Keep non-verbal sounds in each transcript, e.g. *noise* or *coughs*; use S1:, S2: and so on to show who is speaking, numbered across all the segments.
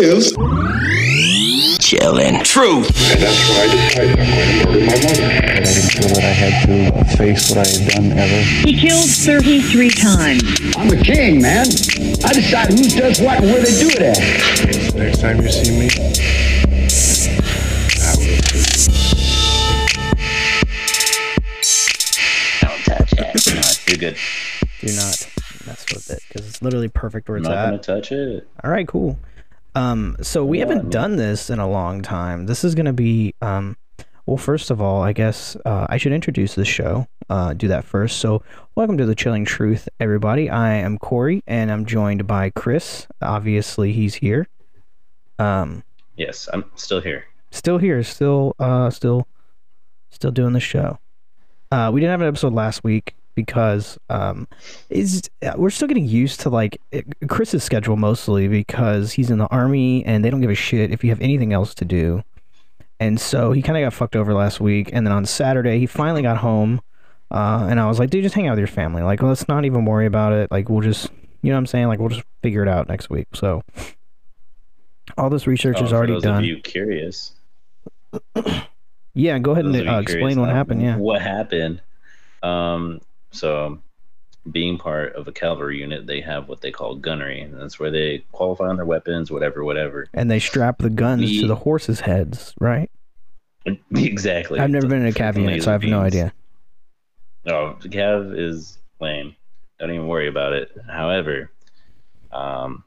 S1: is chillin'. Truth.
S2: And that's when I decided I'm going to murder my mother.
S3: I didn't feel that I had to uh, face what I had done ever.
S4: He killed 33 times.
S5: I'm a king, man. I decide who does what and where they do it at.
S2: Next time you see me, I will.
S6: Don't touch it. No, you're good.
S7: Do not mess with it because it's literally perfect where
S6: I'm
S7: it's
S6: not gonna touch it.
S7: All right, cool. Um, so we
S6: Yeah,
S7: haven't
S6: mean-
S7: done this in a long time. This is gonna be um, well, first of all, I guess uh, I should introduce the show. Uh, do that first. So, welcome to the Chilling Truth, everybody. I am Corey, and I'm joined by Chris. Obviously, he's here. Um,
S6: Yes, I'm still here.
S7: still here, still, uh, still, still doing the show. Uh, we didn't have an episode last week because um, is we're still getting used to like Chris's schedule mostly because he's in the army and they don't give a shit if you have anything else to do. And so he kind of got fucked over last week, and then on Saturday he finally got home, uh, and I was like, dude, just hang out with your family. Like, let's not even worry about it. Like, we'll just, you know what I'm saying? Like, we'll just figure it out next week. So. All this research
S6: Oh,
S7: is already done.
S6: Of you curious?
S7: Yeah, go ahead and uh, explain what happened. Yeah.
S6: What happened? Um, so, being part of a cavalry unit, they have what they call gunnery, and that's where they qualify on their weapons, whatever, whatever.
S7: And they strap the guns to the horses' heads, right? *laughs*
S6: exactly.
S7: I've never been in a cav unit, so I have no idea.
S6: No, the cav is lame. Don't even worry about it. However, um,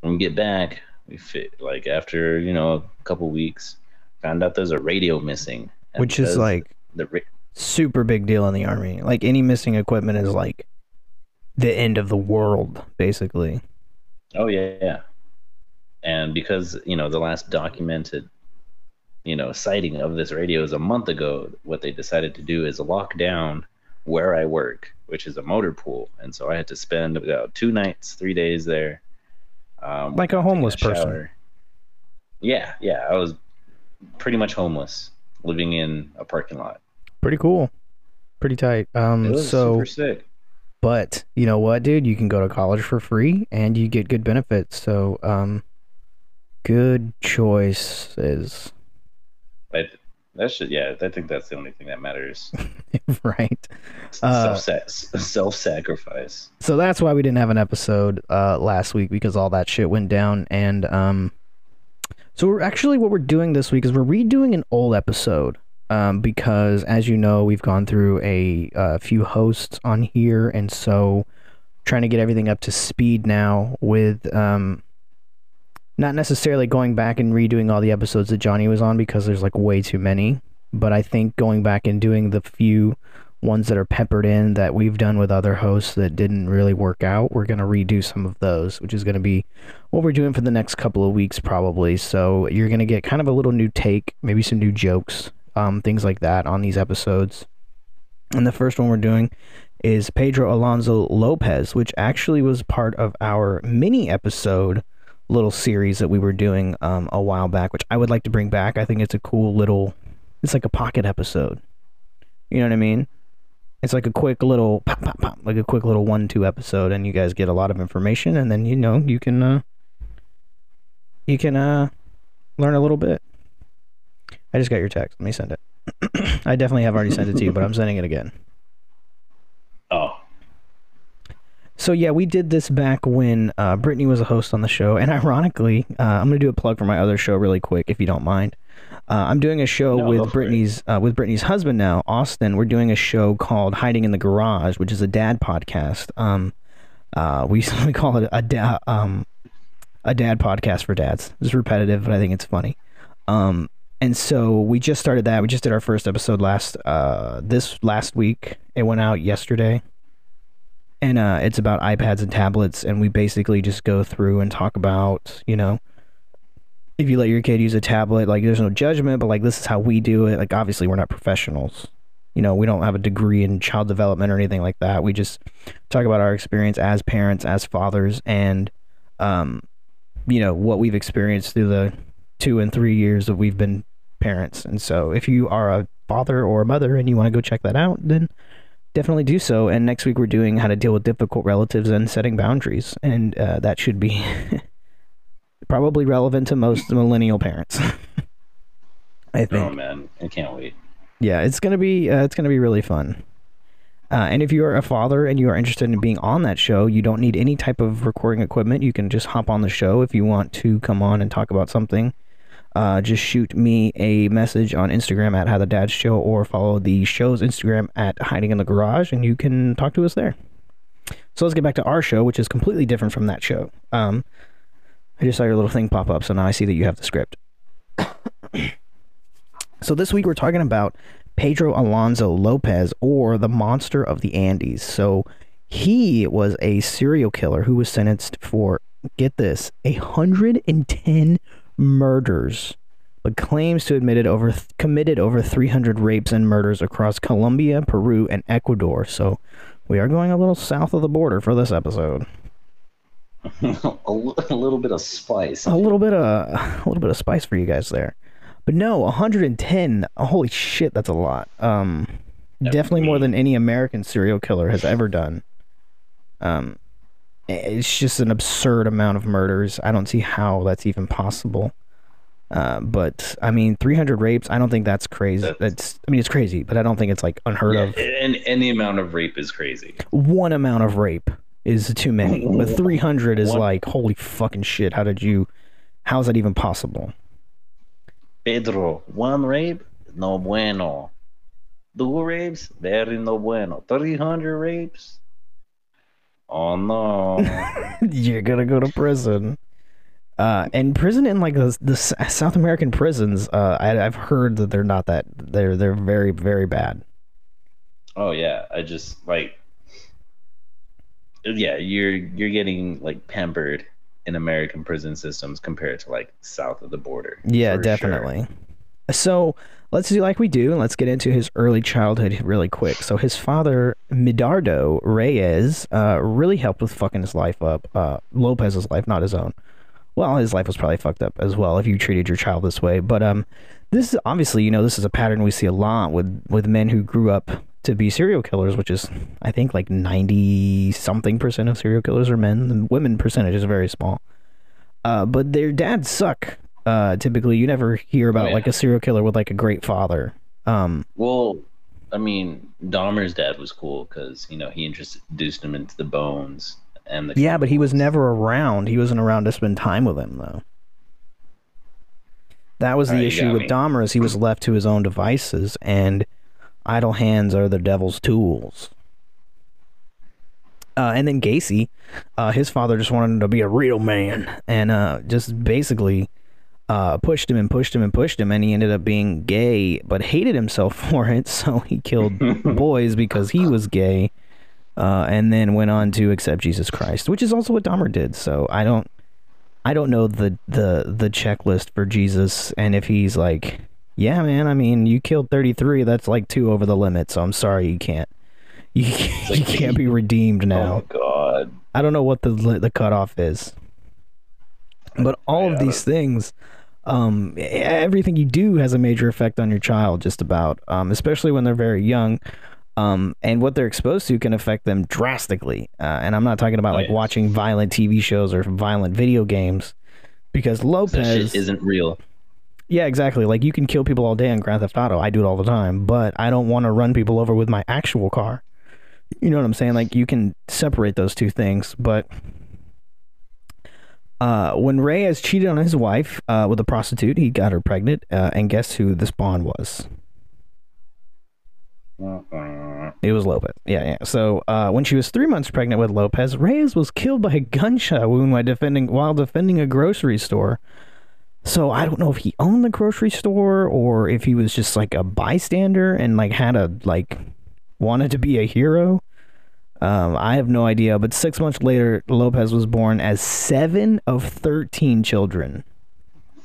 S6: when we get back, we fit like after you know a couple weeks, found out there's a radio missing, And
S7: Which is like
S6: the ra-
S7: super big deal in the army. Like any missing equipment is like the end of the world, basically.
S6: Oh yeah, yeah. And because you know the last documented, you know, sighting of this radio is a month ago, what they decided to do is lock down where I work, which is a motor pool, and so I had to spend about two nights, three days there. Um,
S7: Like a homeless person.
S6: Yeah, yeah. I was pretty much homeless, living in a parking lot.
S7: Pretty cool. Pretty tight. Um so
S6: super sick.
S7: but you know what, dude? You can go to college for free and you get good benefits. So um good choices.
S6: I, that should, yeah. I think that's the only thing that matters. *laughs*
S7: right. Uh,
S6: Self self sacrifice.
S7: so that's why we didn't have an episode uh last week because all that shit went down and um so we're actually what we're doing this week is we're redoing an old episode um because as you know we've gone through a uh, few hosts on here and so trying to get everything up to speed now with um not necessarily going back and redoing all the episodes that Johnny was on because there's like way too many but I think going back and doing the few ones that are peppered in that we've done with other hosts that didn't really work out. We're going to redo some of those, which is going to be what we're doing for the next couple of weeks, probably. So you're going to get kind of a little new take, maybe some new jokes, um, things like that on these episodes. And the first one we're doing is Pedro Alonso Lopez, which actually was part of our mini episode little series that we were doing um, a while back, which I would like to bring back. I think it's a cool little, it's like a pocket episode. You know what I mean? It's like a quick little pop, pop, pop, like a quick little one-two episode, and you guys get a lot of information, and then you know you can uh, you can uh, learn a little bit. I just got your text. Let me send it. *clears throat* I definitely have already sent it to you, but I'm sending it again.
S6: Oh,
S7: So yeah, we did this back when uh, Brittany was a host on the show, and *laughs* ironically, uh, I'm gonna do a plug for my other show really quick, if you don't mind. Uh, I'm doing a show
S6: No,
S7: with. Brittany's uh, with Brittany's husband now, Austin. We're doing a show called Hiding in the Garage, which is a dad podcast. Um, uh, we *laughs* we call it a da- um, a dad podcast for dads. It's repetitive, but I think it's funny. Um, and so we just started that. We just did our first episode last uh this last week. It went out yesterday and uh, it's about iPads and tablets, and we basically just go through and talk about, you know, if you let your kid use a tablet, like there's no judgment, but like this is how we do it. Like obviously we're not professionals, you know, we don't have a degree in child development or anything like that. We just talk about our experience as parents, as fathers, and um, you know what we've experienced through the two and three years that we've been parents. And so if you are a father or a mother and you want to go check that out, then definitely do so. And next week we're doing how to deal with difficult relatives and setting boundaries, and uh, that should be *laughs* probably relevant to most millennial parents. *laughs* I think.
S6: Oh man, I can't wait.
S7: Yeah, it's gonna be uh, it's gonna be really fun. Uh, and if you are a father and you are interested in being on that show, you don't need any type of recording equipment. You can just hop on the show if you want to come on and talk about something. Uh, just shoot me a message on Instagram at How the Dad Show or follow the show's Instagram at Hiding in the Garage, and you can talk to us there. So let's get back to our show, which is completely different from that show. Um, I just saw your little thing pop up, so now I see that you have the script. *coughs* so this week we're talking about Pedro Alonso Lopez or the Monster of the Andes. So he was a serial killer who was sentenced for, get this, 110 murders, but claims to admitted over committed over 300 rapes and murders across Colombia, Peru, and Ecuador. So we are going a little south of the border for this episode. *laughs*
S6: a, l- a little bit of spice.
S7: A little bit of a little bit of spice for you guys there. But no, 110. Holy shit, that's a lot. Um, definitely more than any American serial killer has ever done. Um, it's just an absurd amount of murders. I don't see how that's even possible. Uh, but I mean, 300 rapes. I don't think that's crazy.
S6: That's-
S7: That's I mean, it's crazy, but I don't think it's like unheard
S6: Yeah,
S7: of.
S6: and any amount of rape is crazy.
S7: One amount of rape is too many, but *laughs* 300 is
S6: One-
S7: like holy fucking shit. How did you? How is that even possible?
S6: Pedro, one rape, no bueno. Two rapes, very no bueno. 300 rapes? Oh no. *laughs*
S7: You're gonna go to prison. Uh, and prison in like the, the South American prisons, uh, I, I've heard that they're not that they're they're very very bad.
S6: oh yeah, I just like yeah, you're you're getting like pampered in American prison systems compared to like south of the border.
S7: Yeah,
S6: for sure.
S7: definitely. So let's do like we do, and let's get into his early childhood really quick. So his father, Midardo Reyes, uh, really helped with fucking his life up. Uh, Lopez's life, not his own. Well, his life was probably fucked up as well if you treated your child this way. But um, this is obviously, you know, this is a pattern we see a lot with with men who grew up to be serial killers, which is I think like ninety something percent of serial killers are men. The women percentage is very small. Uh, but their dads suck. Uh, typically, you never hear about
S6: yeah.
S7: like a serial killer with like a great father. Um,
S6: Well, I mean, Dahmer's dad was cool because you know he introduced him into the bones and the
S7: yeah, but he was never around. He wasn't around to spend time with him though. That was the
S6: Alright, you
S7: issue with
S6: me.
S7: Dahmer is he was left to his own devices, and idle hands are the devil's tools. Uh, and then Gacy, uh, his father just wanted him to be a real man, and uh, just basically uh, pushed him and pushed him and pushed him, and he ended up being gay, but hated himself *laughs* for it. So he killed *laughs* boys because he was gay, uh, and then went on to accept Jesus Christ, which is also what Dahmer did. So I don't, I don't know the the the checklist for Jesus, and if he's like, yeah, man, I mean, you killed thirty three, that's like two over the limit. So I'm sorry, you can't, *laughs* you, you can't be redeemed now.
S6: Oh God.
S7: I don't know what the the cutoff is, but all of these things, um, everything you do has a major effect on your child, just about, um, especially when they're very young. Um, and what they're exposed to can affect them drastically. Uh, and I'm not talking about
S6: Oh,
S7: like
S6: yes.
S7: watching violent TV shows or violent video games, because Lopez
S6: shit isn't real.
S7: yeah, exactly. Like you can kill people all day on Grand Theft Auto. I do it all the time, but I don't want to run people over with my actual car. You know what I'm saying? Like you can separate those two things, but uh, when Reyes cheated on his wife uh, with a prostitute, he got her pregnant, uh, and guess who the spawn was? It was Lopez. Yeah, yeah. So uh, when she was three months pregnant with Lopez, Reyes was killed by a gunshot wound while defending while defending a grocery store. So I don't know if he owned the grocery store or if he was just like a bystander and like had a like wanted to be a hero. Um, I have no idea. But six months later, Lopez was born as seven of thirteen children.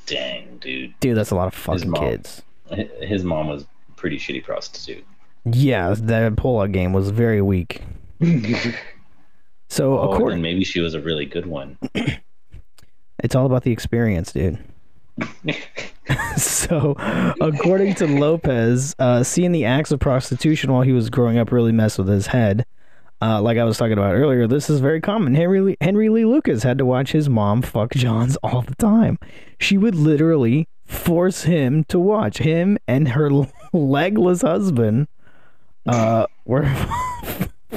S6: Dang, dude.
S7: Dude, that's a lot of fucking
S6: mom.
S7: kids.
S6: His mom was a pretty shitty prostitute.
S7: Yeah, that pullout game was very weak. *laughs* So
S6: Oh,
S7: according,
S6: maybe she was a really good one. *clears throat*
S7: It's all about the experience, dude. *laughs* so, according to *laughs* Lopez, uh, seeing the acts of prostitution while he was growing up really messed with his head. Uh, like I was talking about earlier, this is very common. Henry Lee, Henry Lee Lucas had to watch his mom fuck Johns *laughs* all the time. She would literally force him to watch him and her *laughs* legless husband. Uh, *laughs* were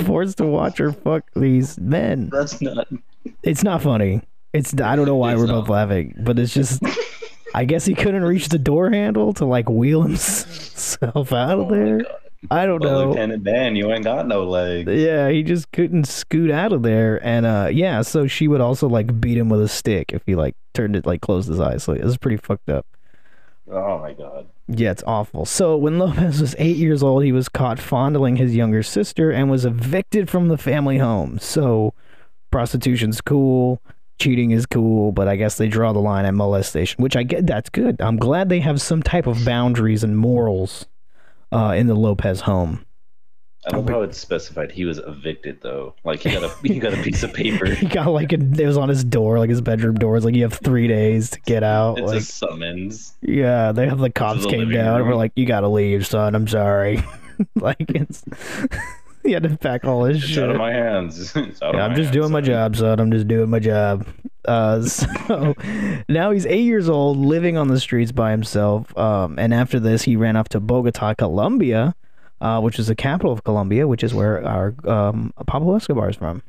S7: forced to watch her fuck these men.
S6: That's not.
S7: It's not funny. It's I don't know why
S6: It's
S7: we're
S6: not.
S7: both laughing, but it's just. I guess he couldn't reach the door handle to like wheel himself out of
S6: Oh
S7: there. I don't
S6: Well,
S7: know.
S6: Lieutenant Dan, you ain't got no legs.
S7: Yeah, he just couldn't scoot out of there, and uh, yeah, so she would also like beat him with a stick if he like turned it like closed his eyes. So it was pretty fucked up.
S6: Oh my god.
S7: Yeah, it's awful. So when Lopez was eight years old, he was caught fondling his younger sister and was evicted from the family home. So prostitution's cool, cheating is cool, but I guess they draw the line at molestation, which I get. That's good. I'm glad they have some type of boundaries and morals uh, in the Lopez home.
S6: I don't know how it's specified. He was evicted though. Like he got a *laughs* he got a piece of paper. *laughs*
S7: He got like a, it was on his door, like his bedroom door. It's like you have three days to get out.
S6: It's a
S7: like
S6: summons.
S7: yeah, they have the cops came down and were
S6: room.
S7: like, "You gotta leave, son. I'm sorry." *laughs* like it's *laughs* he had to pack all his
S6: It's
S7: shit.
S6: out of my hands. *laughs* It's out of
S7: Yeah, I'm just
S6: hands,
S7: doing my job, son. I'm just doing my job. Uh, *laughs* so now he's eight years old, living on the streets by himself. Um, and after this, he ran off to Bogota, Colombia, uh, which is the capital of Colombia, which is where our um, Pablo Escobar is from.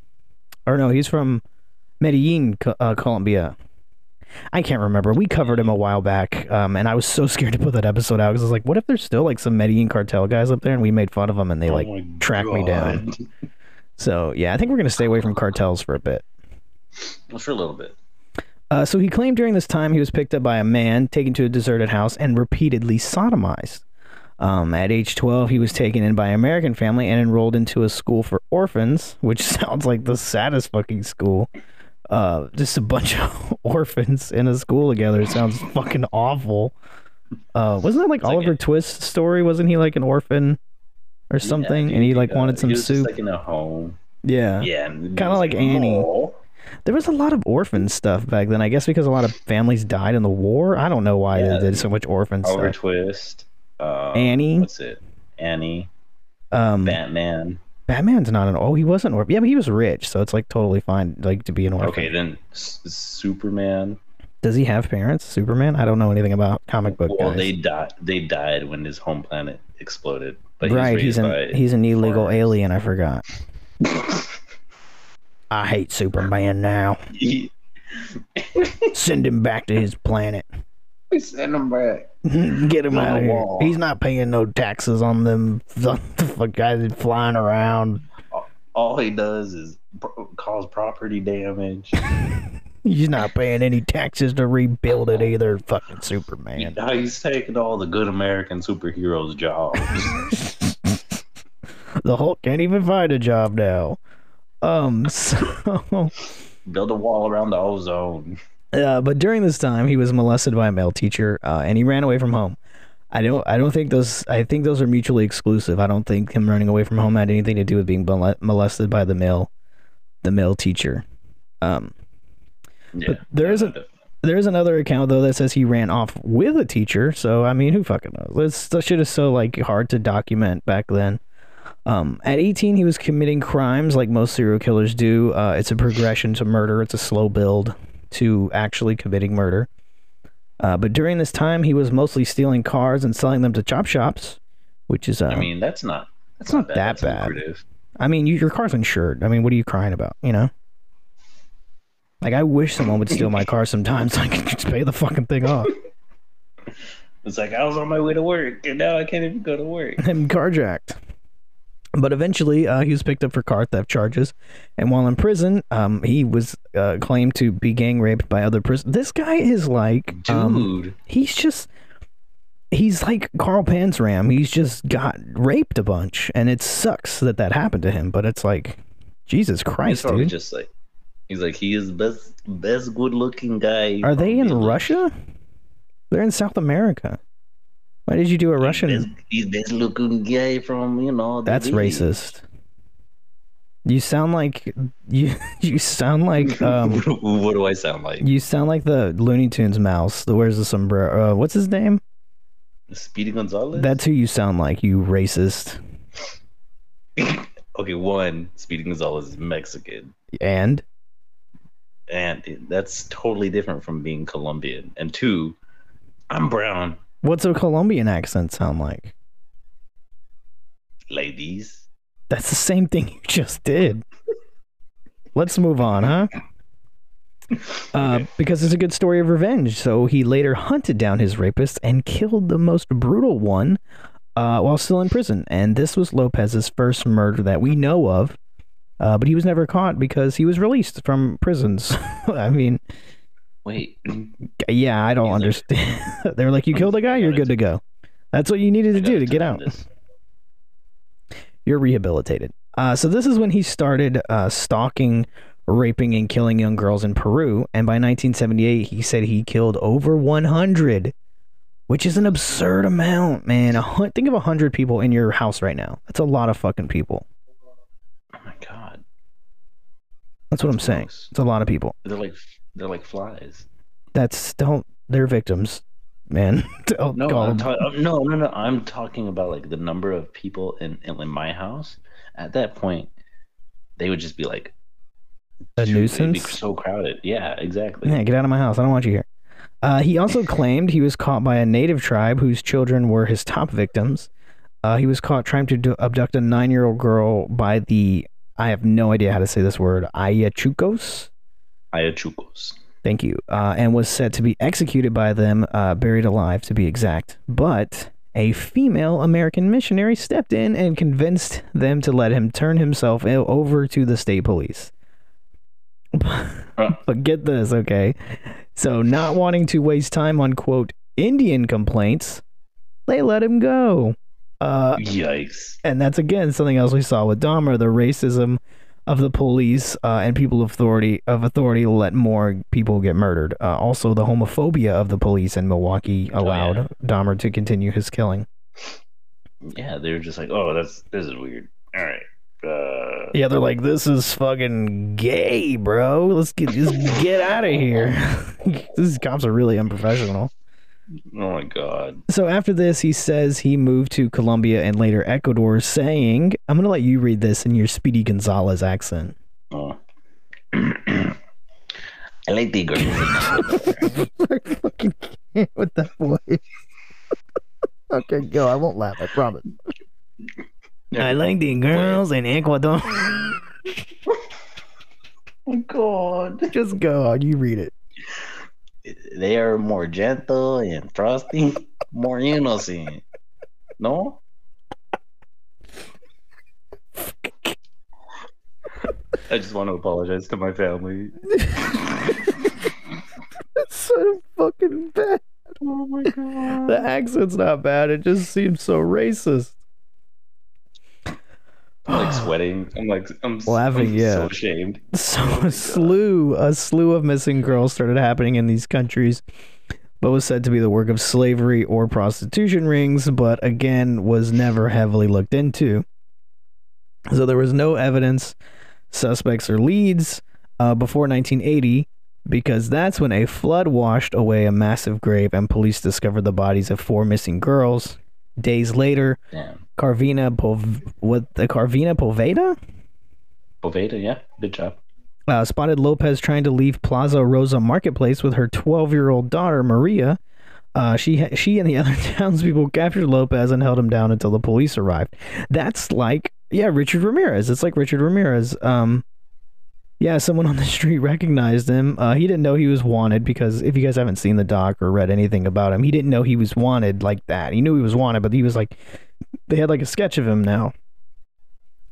S7: Or no, he's from Medellin, uh, Colombia. I can't remember. We covered him a while back, um, and I was so *laughs* scared to put that episode out because I was like, "What if there's still like some Medellin cartel guys up there?" And we made fun of them, and they
S6: Oh
S7: like
S6: my
S7: track me down. So yeah, I think we're gonna stay away from cartels for a bit.
S6: Well, for a little bit.
S7: Uh, so he claimed during this time he was picked up by a man, taken to a deserted house, and repeatedly sodomized. Um, at age 12, he was taken in by an American family and enrolled into a school for orphans, which *laughs* sounds like the saddest fucking school. Uh, just a bunch *laughs* of orphans in a school together It sounds fucking awful. Uh, wasn't that like
S6: It's like
S7: Oliver
S6: a-
S7: Twist's story? Wasn't he like an orphan or something?
S6: Yeah,
S7: and he like
S6: uh,
S7: wanted some
S6: he was
S7: soup.
S6: Like in a home.
S7: yeah.
S6: Yeah.
S7: Kinda like Annie. There was a lot of orphan stuff back then. I guess because a lot of families died in the war. I don't know why
S6: Yeah.
S7: they did so much orphan
S6: Oliver
S7: stuff.
S6: Twist. Um,
S7: Annie?
S6: What's it? Annie.
S7: Um,
S6: Batman.
S7: Batman's not an. Oh, he wasn't orphan. Yeah, but he was rich, so it's like totally fine, like to be an orphan.
S6: Okay, then S- Superman.
S7: Does he have parents? Superman? I don't know anything about comic book
S6: Well,
S7: guys.
S6: they died. They died when his home planet exploded. But he
S7: right, he's
S6: raised
S7: an he's an illegal
S6: foreigners.
S7: alien. I forgot. *laughs* I hate Superman now. Send him back to his planet.
S6: Send him back. *laughs*
S7: Get him out of here.
S6: wall.
S7: He's not paying no taxes on them *laughs* the fuck guys flying around.
S6: All he does is cause property damage. *laughs*
S7: He's not paying any taxes to rebuild it either. Fucking Superman.
S6: Now he's taking all the good American superheroes' jobs.
S7: The Hulk can't even find a job now. Um, so,
S6: Build a wall around the ozone.
S7: Uh, but during this time, he was molested by a male teacher, uh, and he ran away from home. I don't, I don't think those, I think those are mutually exclusive. I don't think him running away from home had anything to do with being molested by the male, the male teacher. Um,
S6: Yeah,
S7: there
S6: yeah,
S7: isn't-
S6: definitely.
S7: There's another account though that says he ran off with a teacher. So I mean, who fucking knows? This, that shit is so like hard to document back then. Um, at 18, he was committing crimes like most serial killers do. Uh, it's a progression to murder. It's a slow build to actually committing murder. Uh, but during this time, he was mostly stealing cars and selling them to chop shops, which is uh,
S6: I mean, that's not. That's
S7: it's not
S6: bad.
S7: that
S6: That's
S7: bad. I mean, you, your car's insured. I mean, what are you crying about? You know. Like I wish someone would steal my car sometimes. so I could just pay the fucking thing off. *laughs*
S6: It's like I was on my way to work, and now I can't even go to work. *laughs*
S7: I'm carjacked. But eventually, uh, he was picked up for car theft charges, and while in prison, um, he was uh, claimed to be gang raped by other prisoners. This guy is like, um,
S6: Dude,
S7: he's just, he's like Carl Panzram. He's just got raped a bunch, and it sucks that that happened to him. But it's like, Jesus Christ, dude.
S6: just like he's like he is the best best good looking guy.
S7: Are they in. Russia? They're in South America. Why did you do a Russian?
S6: He's best, he's best looking guy from you know.
S7: That's racist. You sound like you. *laughs* You sound like *laughs* um.
S6: what do I sound like?
S7: You sound like the Looney Tunes mouse that wears the sombrero. Uh, what's his name?
S6: Speedy Gonzales.
S7: That's who you sound like. You racist. *laughs*
S6: okay, one, Speedy Gonzales is Mexican,
S7: And
S6: and that's totally different from being Colombian. And two, I'm brown,
S7: what's a Colombian accent sound like?
S6: ladies.
S7: That's the same thing you just did. Let's move on, huh? Uh, because it's a good story of revenge. So he later hunted down his rapist and killed the most brutal one uh, while still in prison. And this was Lopez's first murder that we know of. Uh, but he was never caught because he was released from prisons. *laughs* I mean,
S6: Wait,
S7: yeah, I don't
S6: He's like-
S7: understand. *laughs* they were like, "You killed a guy, you're good to go." That's what you needed to do to get out.
S6: this. *laughs*
S7: You're rehabilitated. Uh, so this is when he started uh, stalking, raping, and killing young girls in Peru. And by 1978, he said he killed over 100, which is an absurd amount, man. A hun- think of 100 people in your house right now. That's a lot of fucking people.
S6: Oh my god,
S7: That's what I'm
S6: That's
S7: saying. It's a lot of people.
S6: they're like they're like flies.
S7: That's don't. They're victims, man. *laughs* Don't
S6: No, I'm ta- no, no, no. I'm talking about like the number of people in, in my house. At that point, they would just be like
S7: A
S6: they'd be
S7: nuisance?
S6: so crowded. Yeah, exactly.
S7: Yeah, get out of my house. I don't want you here. Uh, he also *laughs* claimed he was caught by a native tribe whose children were his top victims. Uh, he was caught trying to do, abduct a nine year old girl by the, I have no idea how to say this word, Ayachucos.
S6: Ayachucos.
S7: Thank you. Uh, and was said to be executed by them, uh, buried alive to be exact. But a female American missionary stepped in and convinced them to let him turn himself over to the state police. *laughs* but get this, okay? So, not wanting to waste time on quote Indian complaints, they let him go. Uh,
S6: Yikes.
S7: and that's again something else we saw with Dahmer, the racism of the police uh, and people of authority of authority let more people get murdered. Uh, also, the homophobia of the police in Milwaukee
S6: Oh,
S7: allowed
S6: yeah.
S7: Dahmer to continue his killing.
S6: Yeah, they were just like, oh, that's this is weird. All right. Uh,
S7: Yeah, they're like, "This is fucking gay, bro. Let's get just get out of here." *laughs* These cops are really unprofessional.
S6: Oh my god.
S7: So after this, he says he moved to Colombia and later Ecuador, saying, "I'm gonna let you read this in your Speedy Gonzales accent."
S6: Oh. *clears throat* I like the girls.
S7: I fucking can't with that voice. okay, go. I won't laugh. I promise. I like the girls in Ecuador. *laughs*
S6: oh god.
S7: Just go. You read it.
S6: They are more gentle and trusting, more innocent. No? I just want to apologize to my family. *laughs*
S7: That's so fucking bad.
S6: Oh my god.
S7: The accent's not bad. It just seems so racist.
S6: I'm like *gasps* sweating. I'm like I'm s-
S7: Laughing,
S6: I'm
S7: yeah.
S6: so ashamed. *laughs*
S7: So a slew, a slew of missing girls started happening in these countries, but was said to be the work of slavery or prostitution rings, but again was never heavily looked into. So there was no evidence, suspects or leads uh, before 1980, because that's when a flood washed away a massive grave and police discovered the bodies of four missing girls. Days later,
S6: Damn.
S7: Carvina Pov- what the Carvina Poveda
S6: Boveda, yeah. Good job.
S7: uh, spotted Lopez trying to leave Plaza Rosa Marketplace with her 12-year-old daughter Maria. Uh, she ha- she and the *laughs* other townspeople captured Lopez and held him down until the police arrived. That's like yeah, Richard Ramirez. It's like Richard Ramirez. Um, yeah, someone on the *laughs* street recognized him. Uh, he didn't know he was wanted because if you guys haven't seen the doc or read anything about him, he didn't know he was wanted like that. He knew he was wanted, but he was like, they had like a sketch of him now,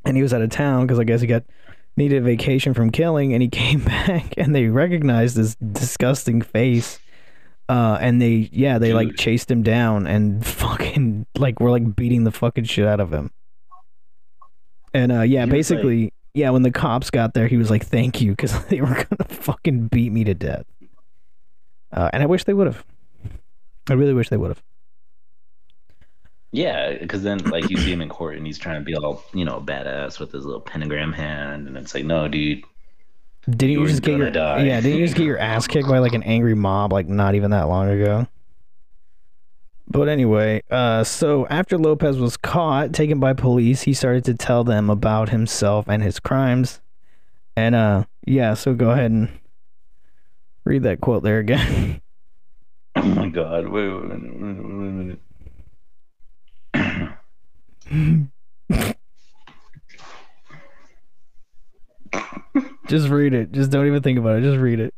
S7: and he was out of town because I guess he got needed a vacation from killing and he *laughs* came back and they recognized his disgusting face. Uh and they yeah they like chased him down and *laughs* fucking like were like beating the fucking shit out of him. And uh yeah basically yeah when the cops got there he was like thank you because *laughs* they were gonna fucking beat me to death. Uh and i wish they would have i really wish they would have
S6: Yeah, because then like you see him in *clears throat* court and he's trying to be all you know badass with his little pentagram hand, and it's like, no, dude,
S7: didn't you just get your
S6: die.
S7: yeah didn't you just get your ass kicked by like an angry mob like not even that long ago But anyway, uh, so after Lopez was caught, taken by police, he started to tell them about himself and his crimes. And uh, yeah, so go ahead and read that quote there again. *laughs*
S6: Oh my god! Wait, wait, wait, wait a minute.
S7: Just read it. Just don't even think about it. Just read it.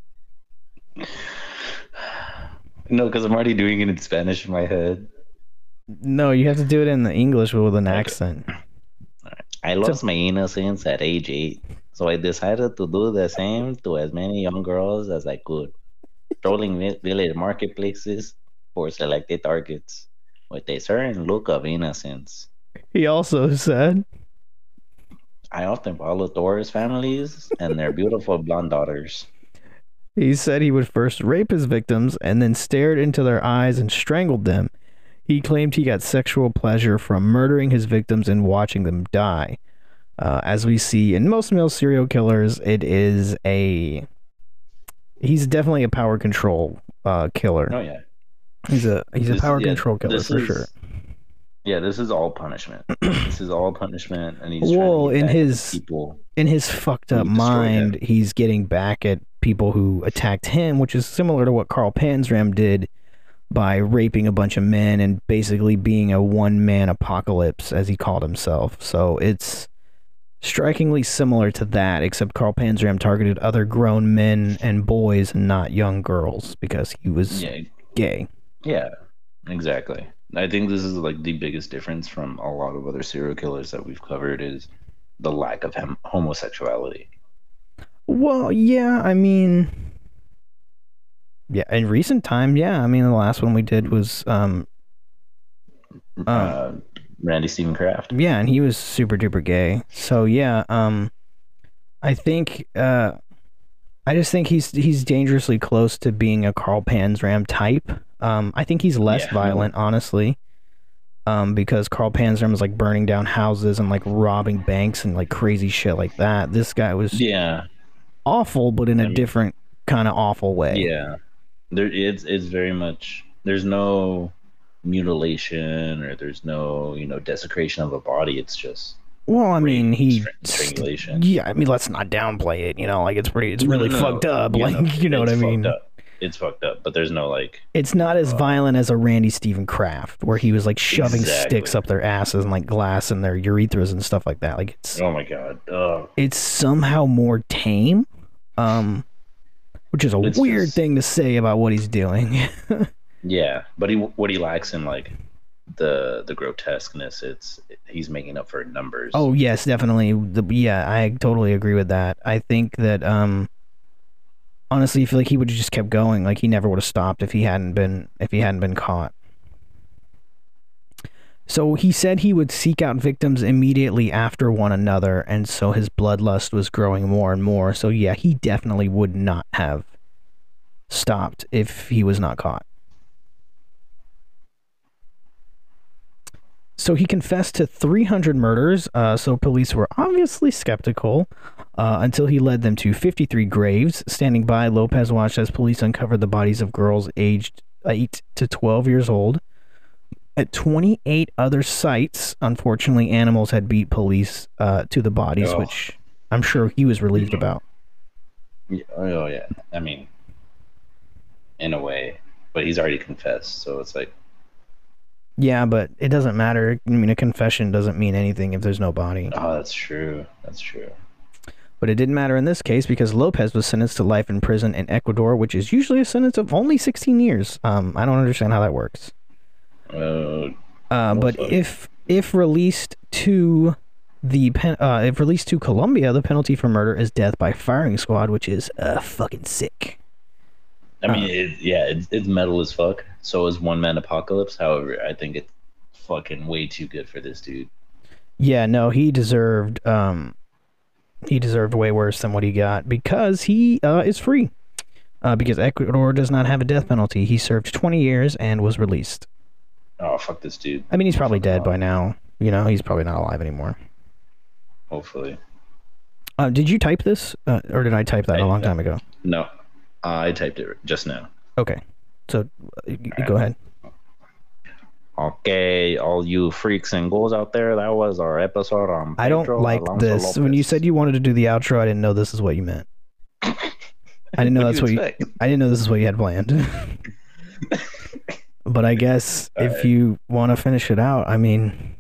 S6: No, because I'm already doing it in Spanish in my head.
S7: No, you have to do it in the English with an accent.
S6: I lost my innocence at age eight, so I decided to do the same to as many young girls as I could, trolling village marketplaces for selected targets with a certain look of innocence.
S7: He also said,
S6: I often follow tourist families and their beautiful blonde daughters.
S7: he said he would first rape his victims and then stared into their eyes and strangled them. He claimed he got sexual pleasure from murdering his victims and watching them die. Uh, as we see in most male serial killers, it is a. He's definitely a power control uh, killer.
S6: Oh yeah,
S7: He's a he's a power
S6: yeah,
S7: control killer for
S6: is-
S7: sure.
S6: Yeah, this is all punishment. *clears throat* this is all punishment, and he's
S7: Well,
S6: trying to
S7: in his-
S6: people.
S7: in his fucked up mind, he's getting back at people who attacked him, which is similar to what Carl Panzram did by raping a bunch of men and basically being a one man apocalypse, as he called himself. So it's strikingly similar to that, except Carl Panzram targeted other grown men and boys and not young girls because he was
S6: Yeah,
S7: gay.
S6: Yeah, exactly. I think this is like the biggest difference from a lot of other serial killers that we've covered is the lack of hem- homosexuality.
S7: Well, yeah, I mean, yeah, in recent time, yeah, I mean, the last one we did was, um,
S6: Uh, Randy Stephen Kraft.
S7: yeah, and he was super duper gay. So yeah, um, I think, uh, I just think he's he's dangerously close to being a Carl Panzram type. Um, I think he's less
S6: Yeah.
S7: violent, honestly. Um, because Carl Panzram was like burning down houses and like robbing banks and like crazy shit like that. This guy was
S6: Yeah,
S7: awful, but in a
S6: I mean-
S7: different kind of awful way.
S6: yeah. There, it's it's very much. There's no mutilation or there's no you know desecration of a body. It's just
S7: Well, I mean, he
S6: Str- strangulation.
S7: Yeah, I mean, let's not downplay it. You know, like it's pretty, it's really
S6: no, no.
S7: fucked up.
S6: Yeah,
S7: like, *laughs* you know what I mean?
S6: up. It's fucked up, but there's no like.
S7: It's not as violent as a Randy Stephen Kraft, where he was like shoving
S6: Exactly.
S7: sticks up their asses and like glass in their urethras and stuff like that. Like it's
S6: Oh my god. Oh,
S7: it's somehow more tame, um, which is a weird
S6: just-
S7: thing to say about what he's doing. *laughs*
S6: Yeah, but he what he lacks in like the the grotesqueness, it's he's making up for numbers.
S7: oh yes, definitely. The, yeah, I totally agree with that. I think that um, honestly, feel like he would have just kept going. Like he never would have stopped if he hadn't been if he hadn't been caught. So he said he would seek out victims immediately after one another, and so his bloodlust was growing more and more. So yeah, he definitely would not have stopped if he was not caught. So he confessed to 300 murders, uh, so police were obviously skeptical uh, until he led them to 53 graves. Standing by, Lopez watched as police uncovered the bodies of girls aged 8 to 12 years old. At 28 other sites, unfortunately, animals had beat police uh, to the bodies,
S6: Oh.
S7: which I'm sure he was relieved about.
S6: Yeah, oh yeah. I mean, in a way, but he's already confessed, so it's like
S7: Yeah, but it doesn't matter. I mean, a confession doesn't mean anything if there's no body.
S6: oh, that's true. That's true.
S7: But it didn't matter in this case because Lopez was sentenced to life in prison in Ecuador, which is usually a sentence of only 16 years. Um, I don't understand how that works.
S6: Uh,
S7: Uh, but if if released to the pen, uh, if released to Colombia, the penalty for murder is death by firing squad, which is uh fucking sick.
S6: I mean, it, yeah, it's, it's metal as fuck. So is One Man Apocalypse. However, I think it's fucking way too good for this dude.
S7: Yeah, no, he deserved um he deserved way worse than what he got because he uh, is free. Uh, because Ecuador does not have a death penalty. He served 20 years and was released.
S6: Oh fuck this dude.
S7: I mean, he's probably dead by now. You know, he's probably not alive anymore.
S6: Hopefully,
S7: Uh, did you type this, uh, or did I type that a
S6: I-
S7: long time ago?
S6: no. I typed it just now.
S7: Okay, so go ahead.
S6: Okay, all you freaks and ghouls out there, that was our episode on.
S7: Pedro I don't like
S6: Alonso
S7: this. When you said you wanted to do the outro, I didn't know this is what you meant. I didn't know
S6: What
S7: that's
S6: do
S7: what you. I didn't know this is what you had planned. *laughs* but I guess if you want to finish it out, I mean,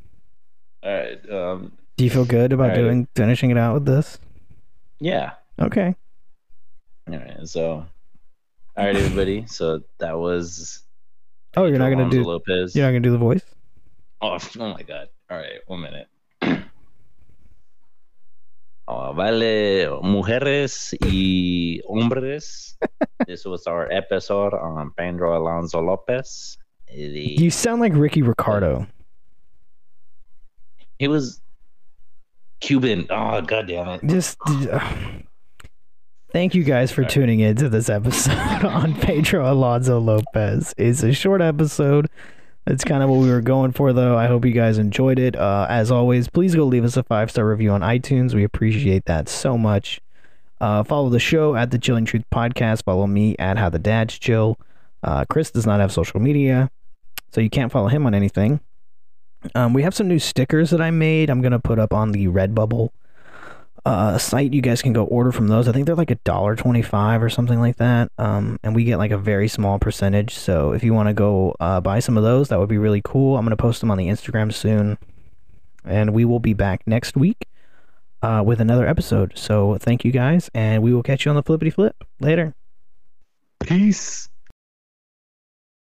S6: All right. Um.
S7: do you feel good about doing finishing it out with this?
S6: Yeah.
S7: Okay.
S6: All right. So. All right, *laughs* everybody. So that was.
S7: Oh, you're not gonna do.
S6: Lopez.
S7: You're not gonna do the voice.
S6: Oh, *laughs* oh my god. All right, one minute. *clears throat* Oh, vale, mujeres y hombres. *laughs* this was our episode on Pedro Alonso Lopez. The-
S7: You sound like Ricky Ricardo.
S6: he was Cuban. Oh, god damn it.
S7: Just. *sighs* Thank you guys for tuning in to this episode *laughs* on Pedro Alonso Lopez. It's a short episode. That's kind of what we were going for, though. I hope you guys enjoyed it. Uh, as always, please go leave us a five star review on iTunes. We appreciate that so much. Uh, follow the show at the Chilling Truth Podcast. Follow me at How the Dads Chill. Uh, Chris does not have social media, so you can't follow him on anything. Um, we have some new stickers that I made. I'm gonna put up on the Redbubble uh, site. You guys can go order from those. I think they're like a dollar twenty-five or something like that. Um, and we get like a very small percentage. So if you want to go uh, buy some of those, that would be really cool. I'm gonna post them on the Instagram soon, and we will be back next week uh, with another episode. So thank you guys, and we will catch you on the flippity flip later.
S6: Peace.